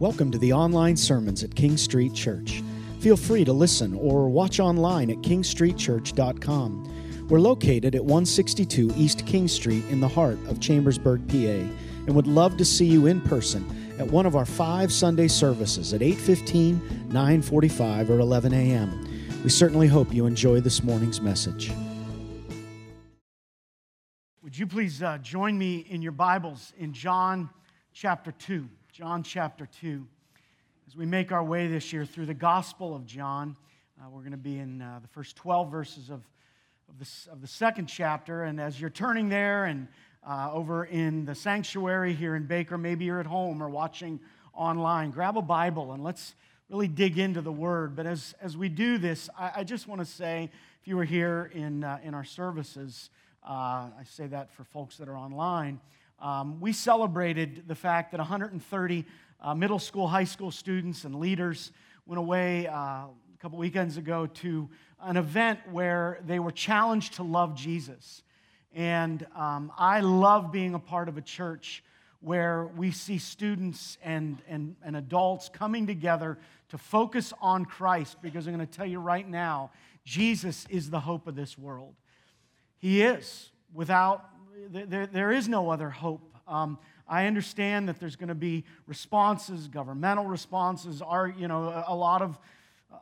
Welcome to the online sermons at King Street Church. Feel free to listen or watch online at kingstreetchurch.com. We're located at 162 East King Street in the heart of Chambersburg, PA, and would love to see you in person at one of our five Sunday services at 8:15, 9:45, or 11 a.m. We certainly hope you enjoy this morning's message. Would you please uh, join me in your Bibles in John chapter 2? John chapter 2. As we make our way this year through the Gospel of John, uh, we're going to be in uh, the first 12 verses of, of, of the second chapter. And as you're turning there and uh, over in the sanctuary here in Baker, maybe you're at home or watching online, grab a Bible and let's really dig into the Word. But as, as we do this, I, I just want to say if you were here in, uh, in our services, uh, I say that for folks that are online. Um, we celebrated the fact that 130 uh, middle school, high school students and leaders went away uh, a couple weekends ago to an event where they were challenged to love Jesus. And um, I love being a part of a church where we see students and, and, and adults coming together to focus on Christ because I'm going to tell you right now, Jesus is the hope of this world. He is. Without, there, there is no other hope. Um, I understand that there's going to be responses, governmental responses, are, you know, a lot of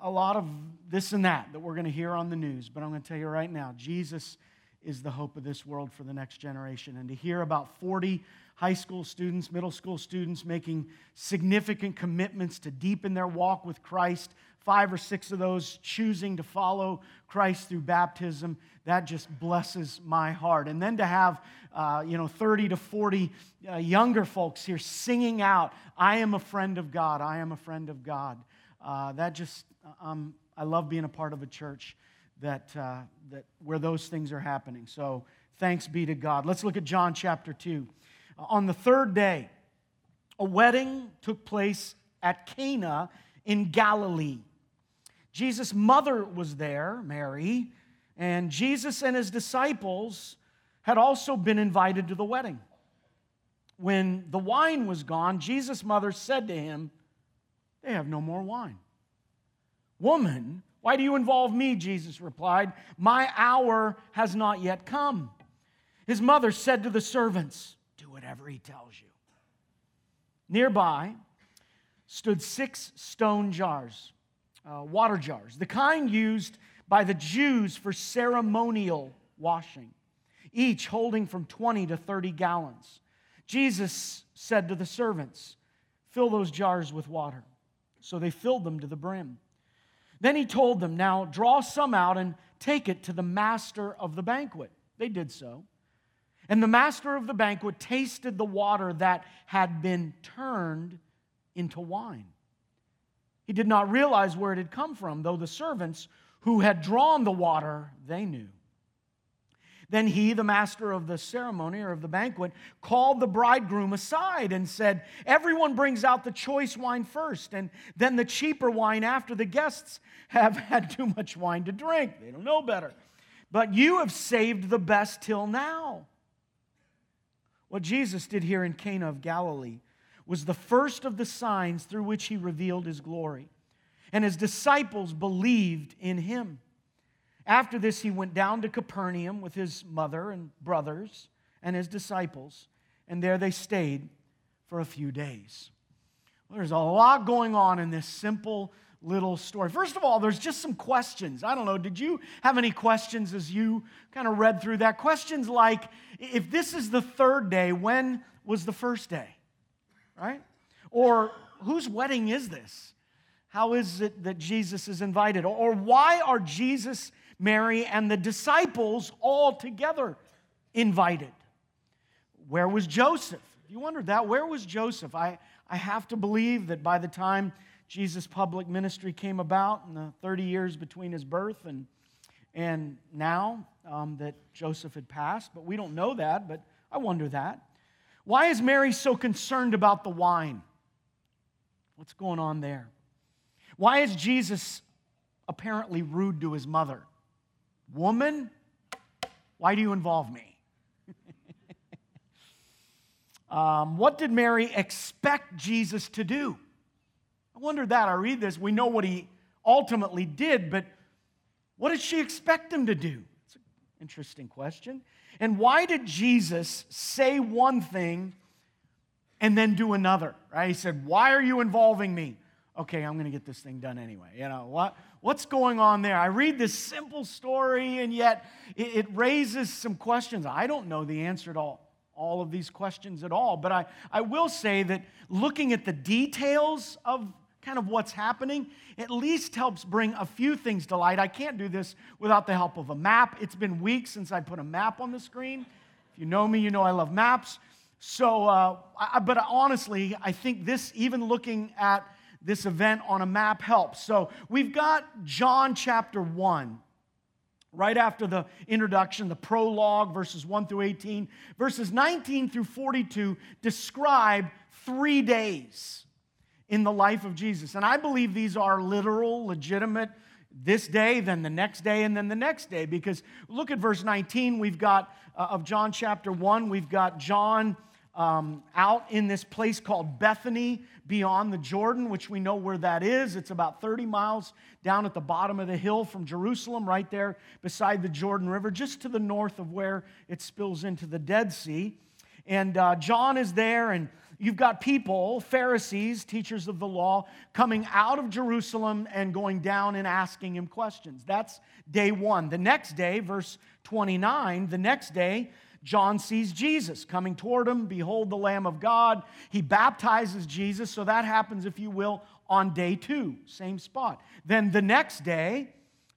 a lot of this and that that we're going to hear on the news. But I'm going to tell you right now, Jesus is the hope of this world for the next generation. And to hear about 40 high school students, middle school students making significant commitments to deepen their walk with Christ, five or six of those choosing to follow Christ through baptism, that just blesses my heart. And then to have, uh, you know, 30 to 40 uh, younger folks here singing out, I am a friend of God, I am a friend of God. Uh, that just, um, I love being a part of a church that, uh, that where those things are happening. So thanks be to God. Let's look at John chapter 2. On the third day, a wedding took place at Cana in Galilee. Jesus' mother was there, Mary, and Jesus and his disciples had also been invited to the wedding. When the wine was gone, Jesus' mother said to him, They have no more wine. Woman, why do you involve me? Jesus replied, My hour has not yet come. His mother said to the servants, whatever he tells you. Nearby stood six stone jars uh, water jars, the kind used by the Jews for ceremonial washing, each holding from 20 to 30 gallons. Jesus said to the servants, Fill those jars with water. So they filled them to the brim. Then he told them, Now draw some out and take it to the master of the banquet. They did so. And the master of the banquet tasted the water that had been turned into wine. He did not realize where it had come from, though the servants who had drawn the water, they knew. Then he, the master of the ceremony or of the banquet, called the bridegroom aside and said, Everyone brings out the choice wine first, and then the cheaper wine after the guests have had too much wine to drink. They don't know better. But you have saved the best till now. What Jesus did here in Cana of Galilee was the first of the signs through which he revealed his glory. And his disciples believed in him. After this, he went down to Capernaum with his mother and brothers and his disciples, and there they stayed for a few days. Well, there's a lot going on in this simple little story. First of all, there's just some questions. I don't know, did you have any questions as you kind of read through that? Questions like if this is the third day, when was the first day? right? Or whose wedding is this? How is it that Jesus is invited? Or why are Jesus, Mary, and the disciples all together invited? Where was Joseph? You wondered that. Where was Joseph? I, I have to believe that by the time Jesus' public ministry came about in the 30 years between his birth and, and now, um, that Joseph had passed, but we don't know that, but I wonder that. Why is Mary so concerned about the wine? What's going on there? Why is Jesus apparently rude to his mother? Woman, why do you involve me? um, what did Mary expect Jesus to do? I wonder that. I read this. We know what he ultimately did, but what did she expect him to do? It's an interesting question. And why did Jesus say one thing and then do another? Right? He said, Why are you involving me? Okay, I'm going to get this thing done anyway. You know, what, what's going on there? I read this simple story, and yet it, raises some questions. I don't know the answer to all, all of these questions at all, but I, I will say that looking at the details of kind of what's happening at least helps bring a few things to light. I can't do this without the help of a map. It's been weeks since I put a map on the screen. If you know me, you know I love maps. So, uh, I, but honestly, I think this, even looking at this event on a map helps. So we've got John chapter 1. Right after the introduction, the prologue, verses 1 through 18, verses 19 through 42 describe three days in the life of Jesus. And I believe these are literal, legitimate, this day, then the next day, and then the next day. Because look at verse 19, we've got uh, of John chapter 1, we've got John um, out in this place called Bethany beyond the Jordan, which we know where that is. It's about 30 miles down at the bottom of the hill from Jerusalem, right there beside the Jordan River, just to the north of where it spills into the Dead Sea. And uh, John is there, and you've got people, Pharisees, teachers of the law, coming out of Jerusalem and going down and asking him questions. That's day one. The next day, verse 29, the next day, John sees Jesus coming toward him. Behold, the Lamb of God. He baptizes Jesus. So that happens, if you will, on day two, same spot. Then the next day,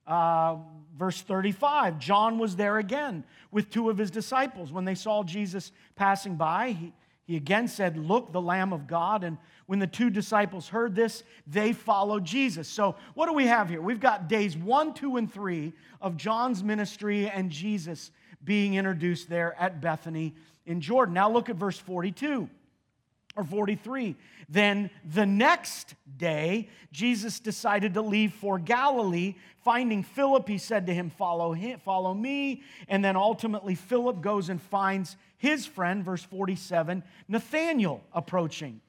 uh, verse 35, John was there again with two of his disciples. When they saw Jesus passing by, he, he again said, Look, the Lamb of God. And when the two disciples heard this, they followed Jesus. So, what do we have here? We've got days one, two, and three of John's ministry and Jesus being introduced there at Bethany in Jordan. Now look at verse 42 or 43. Then the next day, Jesus decided to leave for Galilee. Finding Philip, he said to him, Follow, him, follow me. And then ultimately, Philip goes and finds his friend, verse 47, Nathanael approaching,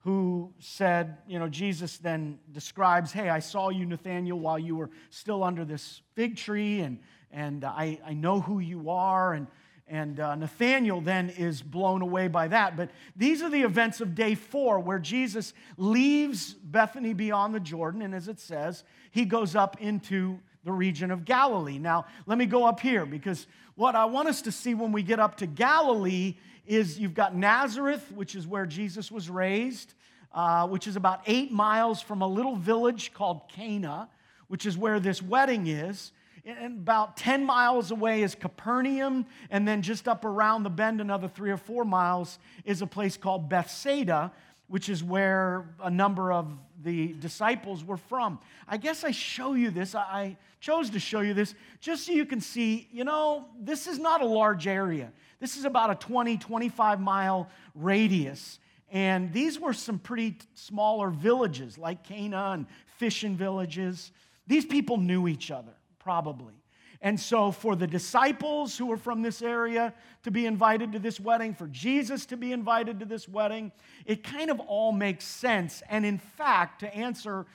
who said, You know, Jesus then describes, Hey, I saw you, Nathanael, while you were still under this fig tree, and and I, I know who you are. And, and uh, Nathanael then is blown away by that. But these are the events of day four where Jesus leaves Bethany beyond the Jordan, and as it says, he goes up into the region of Galilee. Now, let me go up here because what I want us to see when we get up to Galilee is you've got Nazareth, which is where Jesus was raised, uh, which is about eight miles from a little village called Cana, which is where this wedding is. And about 10 miles away is Capernaum, and then just up around the bend, another three or four miles, is a place called Bethsaida, which is where a number of the disciples were from. I guess I show you this. I chose to show you this just so you can see, you know, this is not a large area. This is about a 20, 25 mile radius. And these were some pretty smaller villages like Cana and fishing villages. These people knew each other probably. And so, for the disciples who are from this area to be invited to this wedding, for Jesus to be invited to this wedding, it kind of all makes sense. And in fact, to answer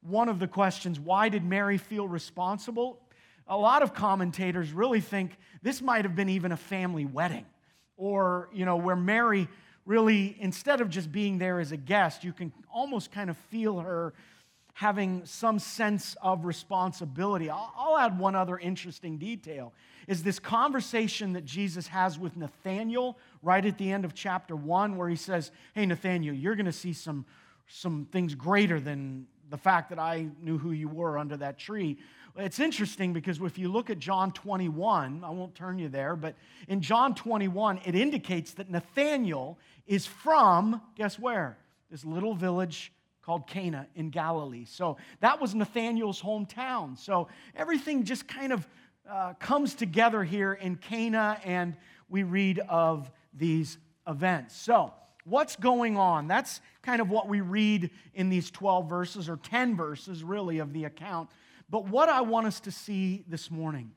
one of the questions, why did Mary feel responsible? A lot of commentators really think this might have been even a family wedding, or, you know, where Mary really, instead of just being there as a guest, you can almost kind of feel her having some sense of responsibility. I'll, add one other interesting detail is this conversation that Jesus has with Nathanael right at the end of chapter 1 where he says, "Hey Nathanael, you're going to see some some things greater than the fact that I knew who you were under that tree." It's interesting because if you look at John 21, I won't turn you there, but in John 21, it indicates that Nathanael is from, guess where? This little village called Cana in Galilee. So that was Nathanael's hometown. So everything just kind of uh, comes together here in Cana, and we read of these events. So, what's going on? That's kind of what we read in these 12 verses, or 10 verses really, of the account. But what I want us to see this morning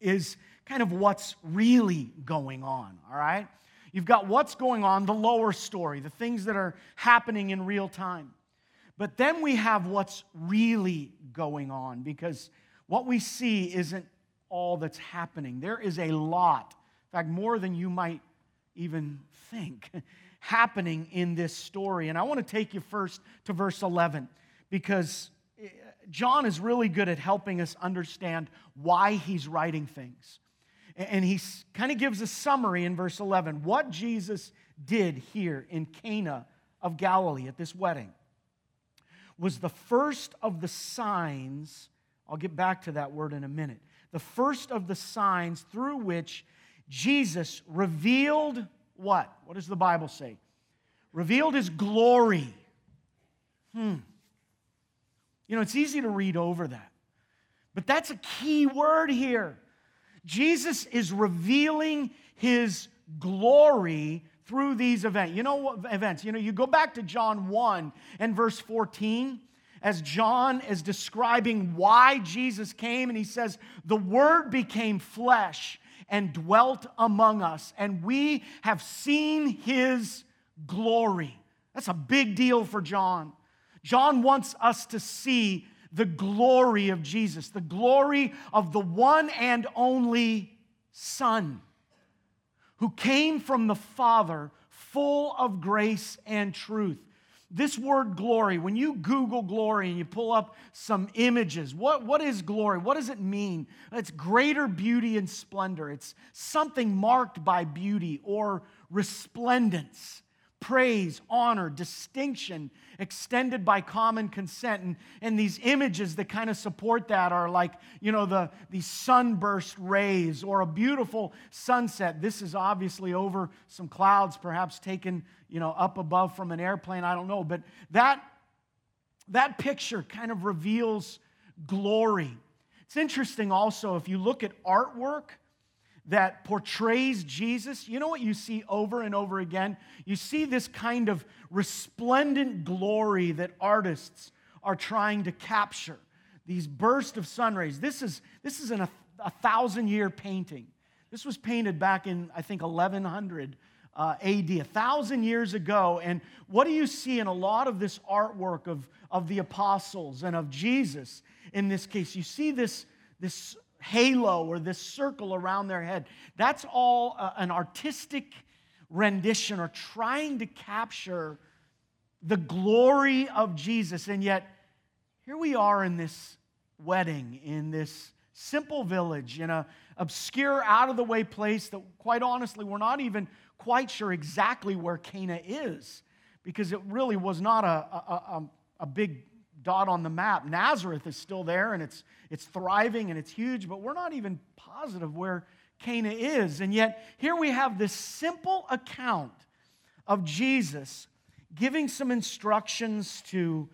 is kind of what's really going on, all right? You've got what's going on, the lower story, the things that are happening in real time. But then we have what's really going on because what we see isn't all that's happening. There is a lot, in fact, more than you might even think, happening in this story. And I want to take you first to verse 11 because eh, John is really good at helping us understand why he's writing things. And he kind of gives a summary in verse 11 what Jesus did here in Cana of Galilee at this wedding was the first of the signs. I'll get back to that word in a minute. The first of the signs through which Jesus revealed what? What does the Bible say? Revealed his glory. Hmm. You know, it's easy to read over that. But that's a key word here. Jesus is revealing his glory through these events. You know what events? You know, you go back to John 1 and verse 14 as John is describing why Jesus came, and he says, The Word became flesh and dwelt among us, and we have seen his glory. That's a big deal for John. John wants us to see the glory of Jesus, the glory of the one and only Son who came from the Father, full of grace and truth. This word glory, when you Google glory and you pull up some images, what, what is glory? What does it mean? It's greater beauty and splendor. It's something marked by beauty or resplendence praise, honor, distinction extended by common consent. And, and these images that kind of support that are like, you know, the, the sunburst rays or a beautiful sunset. This is obviously over some clouds, perhaps taken, you know, up above from an airplane. I don't know. But that, that picture kind of reveals glory. It's interesting also, if you look at artwork, that portrays Jesus, you know what you see over and over again? You see this kind of resplendent glory that artists are trying to capture. These bursts of sun rays. This is, this is an, a, thousand year painting. This was painted back in, I think, 1100 uh, AD, a thousand years ago. And what do you see in a lot of this artwork of, of the apostles and of Jesus in this case? You see this, this halo or this circle around their head. That's all uh, an artistic rendition or trying to capture the glory of Jesus. And yet, here we are in this wedding, in this simple village, in a obscure, out of the way place that, quite honestly, we're not even quite sure exactly where Cana is because it really was not a, a, a, a big dot on the map. Nazareth is still there and it's, it's thriving and it's huge, but we're not even positive where Cana is. And yet, here we have this simple account of Jesus giving some instructions to,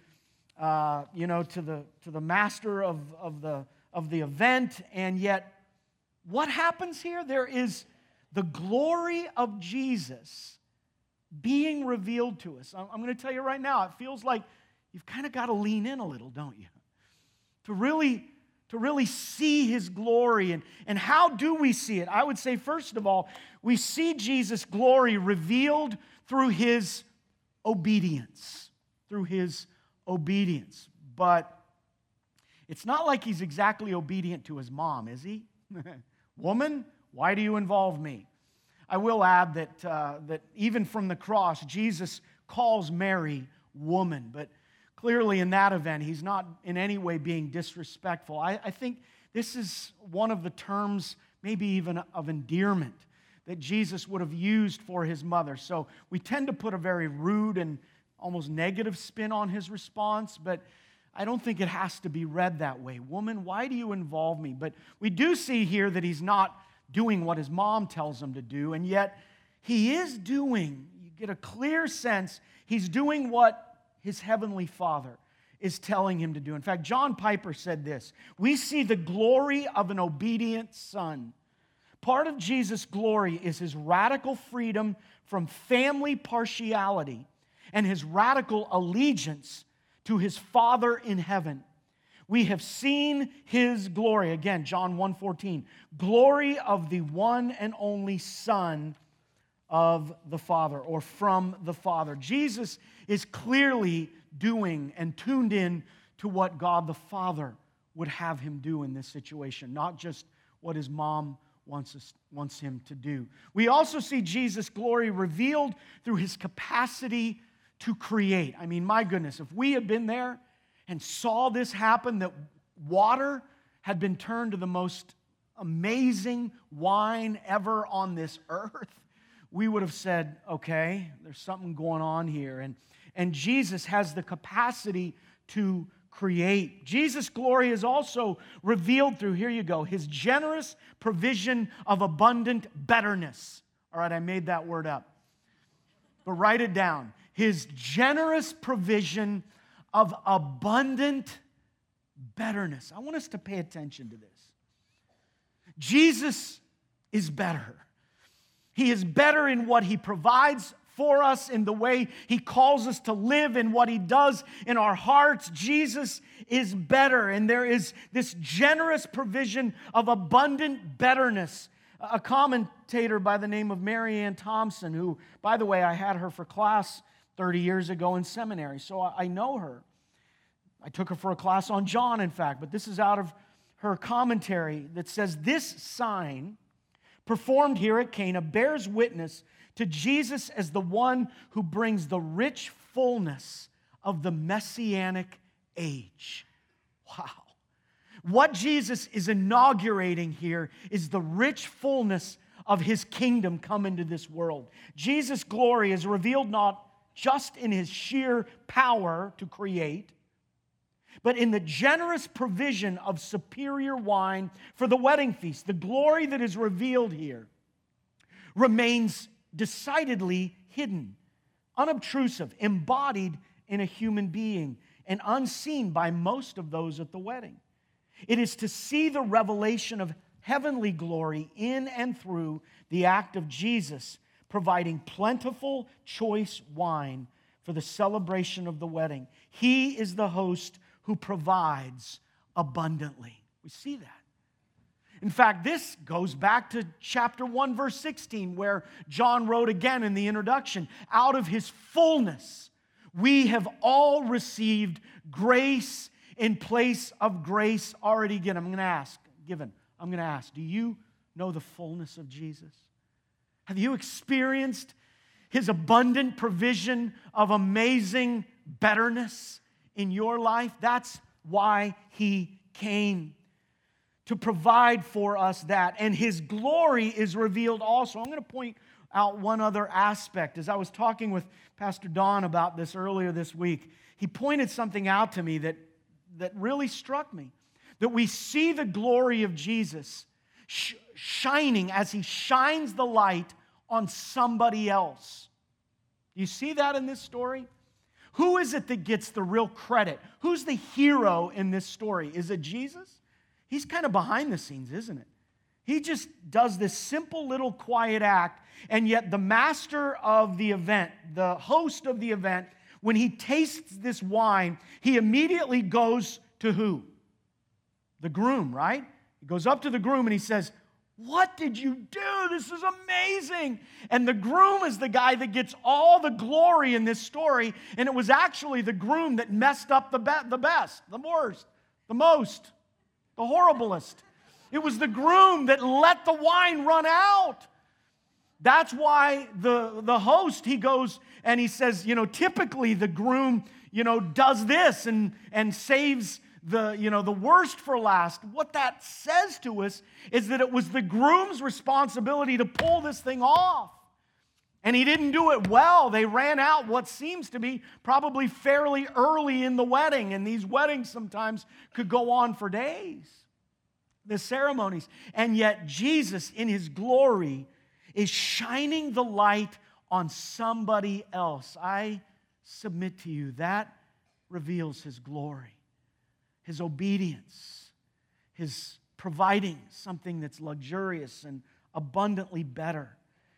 uh, you know, to the, to the master of, of, the, of the event. And yet, what happens here? There is the glory of Jesus being revealed to us. I'm going to tell you right now, it feels like you've kind of got to lean in a little, don't you? To really, to really see his glory. And, and how do we see it? I would say, first of all, we see Jesus' glory revealed through his obedience. Through his obedience. But it's not like he's exactly obedient to his mom, is he? Woman, why do you involve me? I will add that, uh, that even from the cross, Jesus calls Mary woman, but clearly in that event, he's not in any way being disrespectful. I, I think this is one of the terms, maybe even of endearment, that Jesus would have used for his mother. So we tend to put a very rude and almost negative spin on his response, but I don't think it has to be read that way. Woman, why do you involve me? But we do see here that he's not doing what his mom tells him to do, and yet he is doing, you get a clear sense, he's doing what his heavenly Father is telling him to do. In fact, John Piper said this We see the glory of an obedient son. Part of Jesus' glory is his radical freedom from family partiality and his radical allegiance to his Father in heaven. We have seen his glory. Again, John 1:14. Glory of the one and only Son of the Father or from the Father. Jesus is clearly doing and tuned in to what God the Father would have him do in this situation, not just what his mom wants, us, wants him to do. We also see Jesus' glory revealed through his capacity to create. I mean, my goodness, if we had been there and saw this happen, that water had been turned to the most amazing wine ever on this earth, we would have said, okay, there's something going on here. And, and Jesus has the capacity to create. Jesus' glory is also revealed through, here you go, his generous provision of abundant betterness. All right, I made that word up. But write it down. His generous provision of abundant betterness. I want us to pay attention to this. Jesus is better. He is better in what he provides for us, in the way he calls us to live, in what he does in our hearts. Jesus is better, and there is this generous provision of abundant betterness. A commentator by the name of Marianne Thompson, who, by the way, I had her for class 30 years ago in seminary, so I know her. I took her for a class on John, in fact, but this is out of her commentary that says this sign performed here at Cana bears witness to Jesus as the one who brings the rich fullness of the messianic age. Wow. What Jesus is inaugurating here is the rich fullness of his kingdom come into this world. Jesus' glory is revealed not just in his sheer power to create, but in the generous provision of superior wine for the wedding feast. The glory that is revealed here remains decidedly hidden, unobtrusive, embodied in a human being, and unseen by most of those at the wedding. It is to see the revelation of heavenly glory in and through the act of Jesus providing plentiful, choice wine for the celebration of the wedding. He is the host who provides abundantly. We see that. In fact, this goes back to chapter 1, verse 16, where John wrote again in the introduction out of his fullness, we have all received grace in place of grace already given. I'm going to ask, given. I'm going to ask, do you know the fullness of Jesus? Have you experienced his abundant provision of amazing betterness in your life? That's why he came to provide for us that. And his glory is revealed also. I'm going to point out one other aspect. As I was talking with Pastor Don about this earlier this week, he pointed something out to me that, that really struck me. That we see the glory of Jesus sh- shining as he shines the light on somebody else. You see that in this story? Who is it that gets the real credit? Who's the hero in this story? Is it Jesus? He's kind of behind the scenes, isn't it? He just does this simple little quiet act, and yet the master of the event, the host of the event, when he tastes this wine, he immediately goes to who? The groom, right? He goes up to the groom and he says, What did you do? This is amazing. And the groom is the guy that gets all the glory in this story, and it was actually the groom that messed up the, be- the best, the worst, the most the horriblest. It was the groom that let the wine run out. That's why the, the host, he goes and he says, you know, typically the groom, you know, does this and, and saves the, you know, the worst for last. What that says to us is that it was the groom's responsibility to pull this thing off. And he didn't do it well. They ran out what seems to be probably fairly early in the wedding. And these weddings sometimes could go on for days, the ceremonies. And yet, Jesus, in his glory, is shining the light on somebody else. I submit to you that reveals his glory, his obedience, his providing something that's luxurious and abundantly better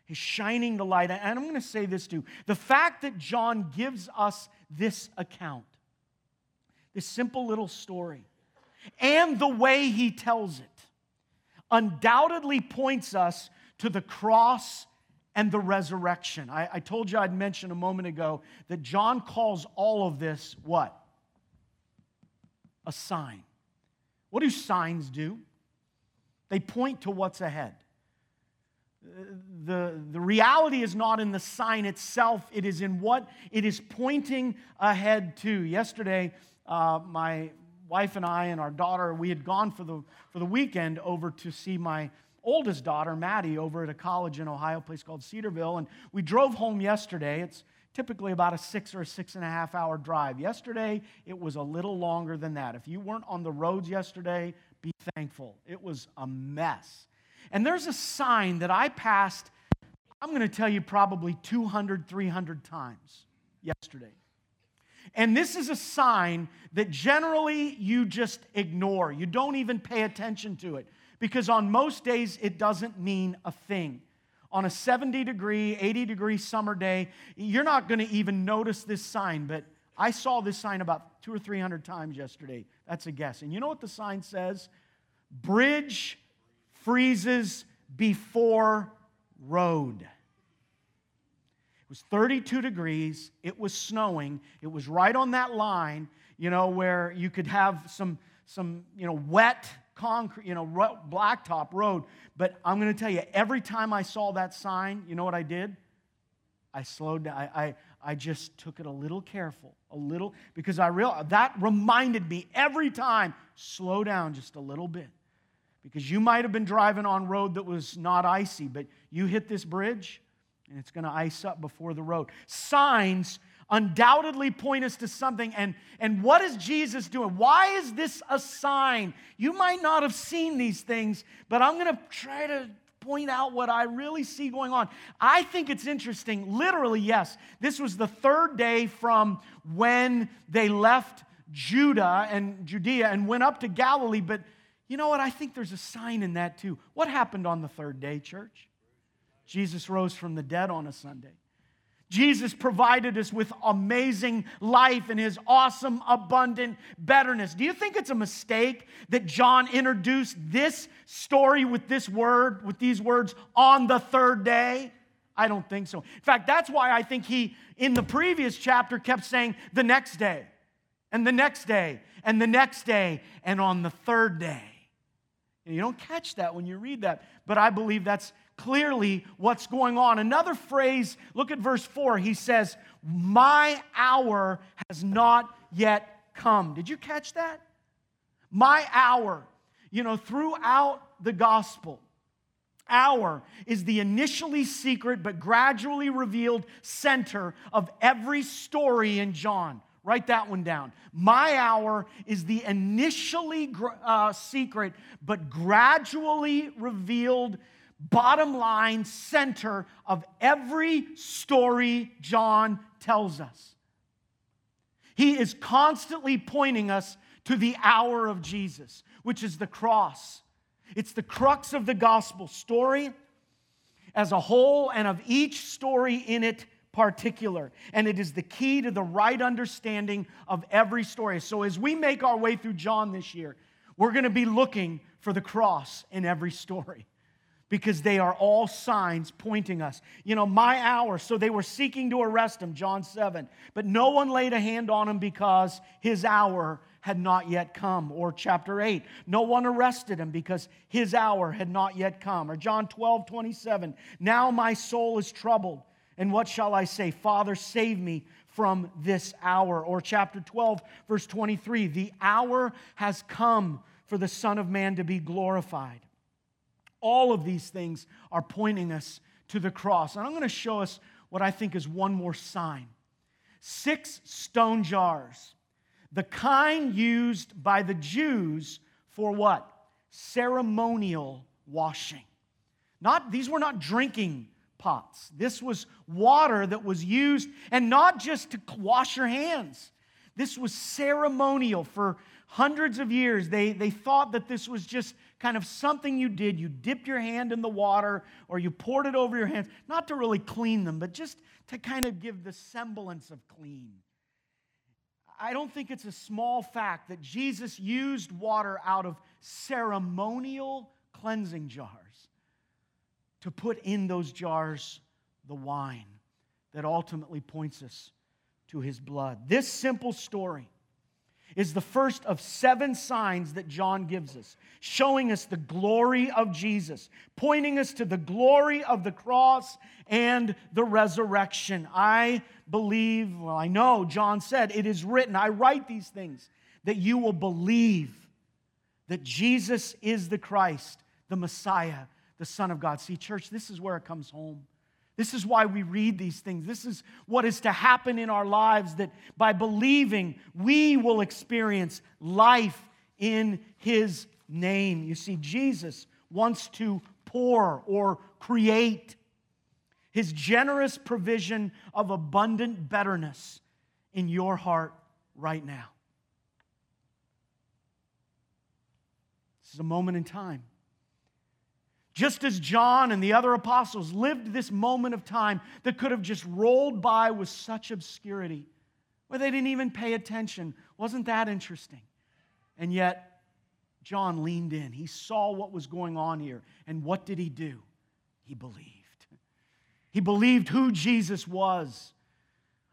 his shining the light. And I'm going to say this too the fact that John gives us this account, this simple little story, and the way he tells it, undoubtedly points us to the cross and the resurrection. I, I told you I'd mention a moment ago that John calls all of this what? A sign. What do signs do? They point to what's ahead. The, the reality is not in the sign itself, it is in what it is pointing ahead to. Yesterday, uh, my wife and I and our daughter, we had gone for the, for the weekend over to see my oldest daughter, Maddie, over at a college in Ohio, a place called Cedarville. And we drove home yesterday. It's typically about a six or a six and a half hour drive. Yesterday, it was a little longer than that. If you weren't on the roads yesterday, be thankful. It was a mess. And there's a sign that I passed, I'm going to tell you probably 200, 300 times yesterday. And this is a sign that generally you just ignore. You don't even pay attention to it because on most days it doesn't mean a thing. On a 70 degree, 80 degree summer day, you're not going to even notice this sign, but I saw this sign about two or 300 times yesterday. That's a guess. And you know what the sign says? Bridge freezes before road. It was 32 degrees. It was snowing. It was right on that line, you know, where you could have some, some you know, wet concrete, you know, blacktop road. But I'm going to tell you, every time I saw that sign, you know what I did? I slowed down. I, I, I just took it a little careful, a little, because I realized that reminded me every time slow down just a little bit. Because you might have been driving on road that was not icy, but you hit this bridge, and it's going to ice up before the road. Signs undoubtedly point us to something. And, and what is Jesus doing? Why is this a sign? You might not have seen these things, but I'm going to try to point out what I really see going on. I think it's interesting. Literally, yes, this was the third day from when they left Judah and Judea and went up to Galilee. But you know what? I think there's a sign in that too. What happened on the third day, church? Jesus rose from the dead on a Sunday. Jesus provided us with amazing life and his awesome, abundant betterness. Do you think it's a mistake that John introduced this story with this word, with these words, on the third day? I don't think so. In fact, that's why I think he, in the previous chapter, kept saying the next day, and the next day, and the next day, and on the third day. And you don't catch that when you read that, but I believe that's clearly what's going on. Another phrase, look at verse 4. He says, My hour has not yet come. Did you catch that? My hour. You know, throughout the gospel, hour is the initially secret but gradually revealed center of every story in John. Write that one down. My hour is the initially uh, secret but gradually revealed bottom line center of every story John tells us. He is constantly pointing us to the hour of Jesus, which is the cross. It's the crux of the gospel story as a whole and of each story in it particular. And it is the key to the right understanding of every story. So as we make our way through John this year, we're going to be looking for the cross in every story because they are all signs pointing us. You know, my hour. So they were seeking to arrest him, John 7. But no one laid a hand on him because his hour had not yet come. Or chapter 8, no one arrested him because his hour had not yet come. Or John 12, 27, now my soul is troubled. And what shall I say? Father, save me from this hour. Or chapter 12, verse 23, the hour has come for the Son of Man to be glorified. All of these things are pointing us to the cross. And I'm going to show us what I think is one more sign six stone jars, the kind used by the Jews for what? Ceremonial washing. Not, these were not drinking pots. This was water that was used, and not just to wash your hands. This was ceremonial for hundreds of years. They, they thought that this was just kind of something you did. You dipped your hand in the water or you poured it over your hands, not to really clean them, but just to kind of give the semblance of clean. I don't think it's a small fact that Jesus used water out of ceremonial cleansing jars to put in those jars the wine that ultimately points us to his blood. This simple story is the first of seven signs that John gives us, showing us the glory of Jesus, pointing us to the glory of the cross and the resurrection. I believe, well, I know John said, it is written, I write these things, that you will believe that Jesus is the Christ, the Messiah, the Son of God. See, church, this is where it comes home. This is why we read these things. This is what is to happen in our lives that by believing, we will experience life in His name. You see, Jesus wants to pour or create His generous provision of abundant betterness in your heart right now. This is a moment in time just as John and the other apostles lived this moment of time that could have just rolled by with such obscurity, where they didn't even pay attention. Wasn't that interesting? And yet, John leaned in. He saw what was going on here. And what did he do? He believed. He believed who Jesus was.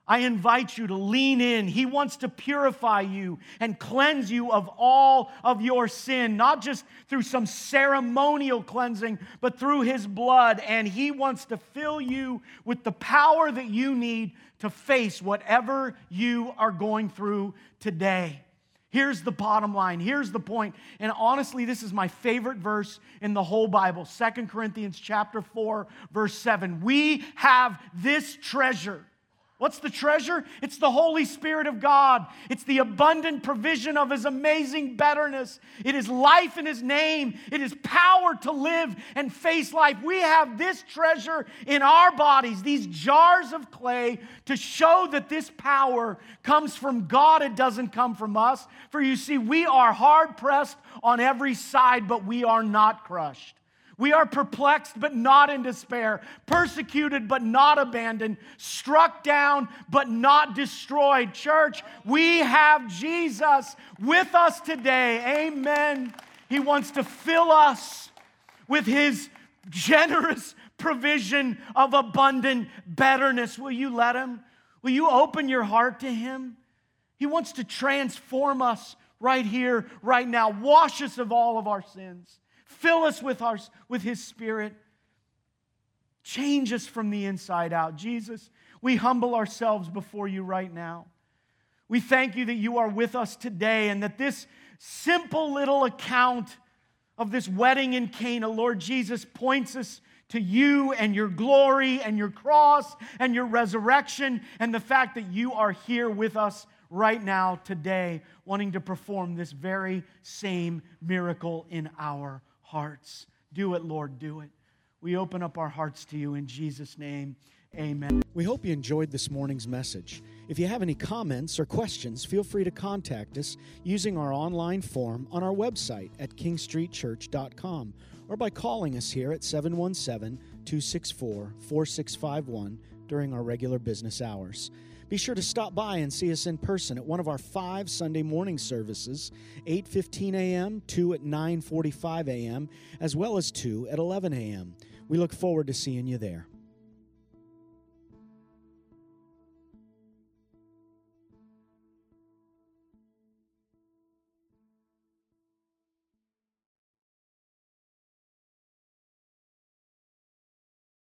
I invite you to lean in. He wants to purify you and cleanse you of all of your sin, not just through some ceremonial cleansing, but through His blood. And He wants to fill you with the power that you need to face whatever you are going through today. Here's the bottom line. Here's the point. And honestly, this is my favorite verse in the whole Bible. Second Corinthians chapter 4, verse 7. We have this treasure What's the treasure? It's the Holy Spirit of God. It's the abundant provision of His amazing betterness. It is life in His name. It is power to live and face life. We have this treasure in our bodies, these jars of clay, to show that this power comes from God. It doesn't come from us. For you see, we are hard pressed on every side, but we are not crushed. We are perplexed, but not in despair, persecuted, but not abandoned, struck down, but not destroyed. Church, we have Jesus with us today. Amen. He wants to fill us with His generous provision of abundant betterness. Will you let Him? Will you open your heart to Him? He wants to transform us right here, right now, wash us of all of our sins. Fill us with, our, with His Spirit. Change us from the inside out. Jesus, we humble ourselves before you right now. We thank you that you are with us today and that this simple little account of this wedding in Cana, Lord Jesus, points us to you and your glory and your cross and your resurrection and the fact that you are here with us right now, today, wanting to perform this very same miracle in our hearts. Do it, Lord, do it. We open up our hearts to you in Jesus' name. Amen. We hope you enjoyed this morning's message. If you have any comments or questions, feel free to contact us using our online form on our website at kingstreetchurch.com or by calling us here at 717 264 4651 during our regular business hours. Be sure to stop by and see us in person at one of our five Sunday morning services, 8:15 a.m., 2 at 9:45 a.m., as well as 2 at 11 a.m. We look forward to seeing you there.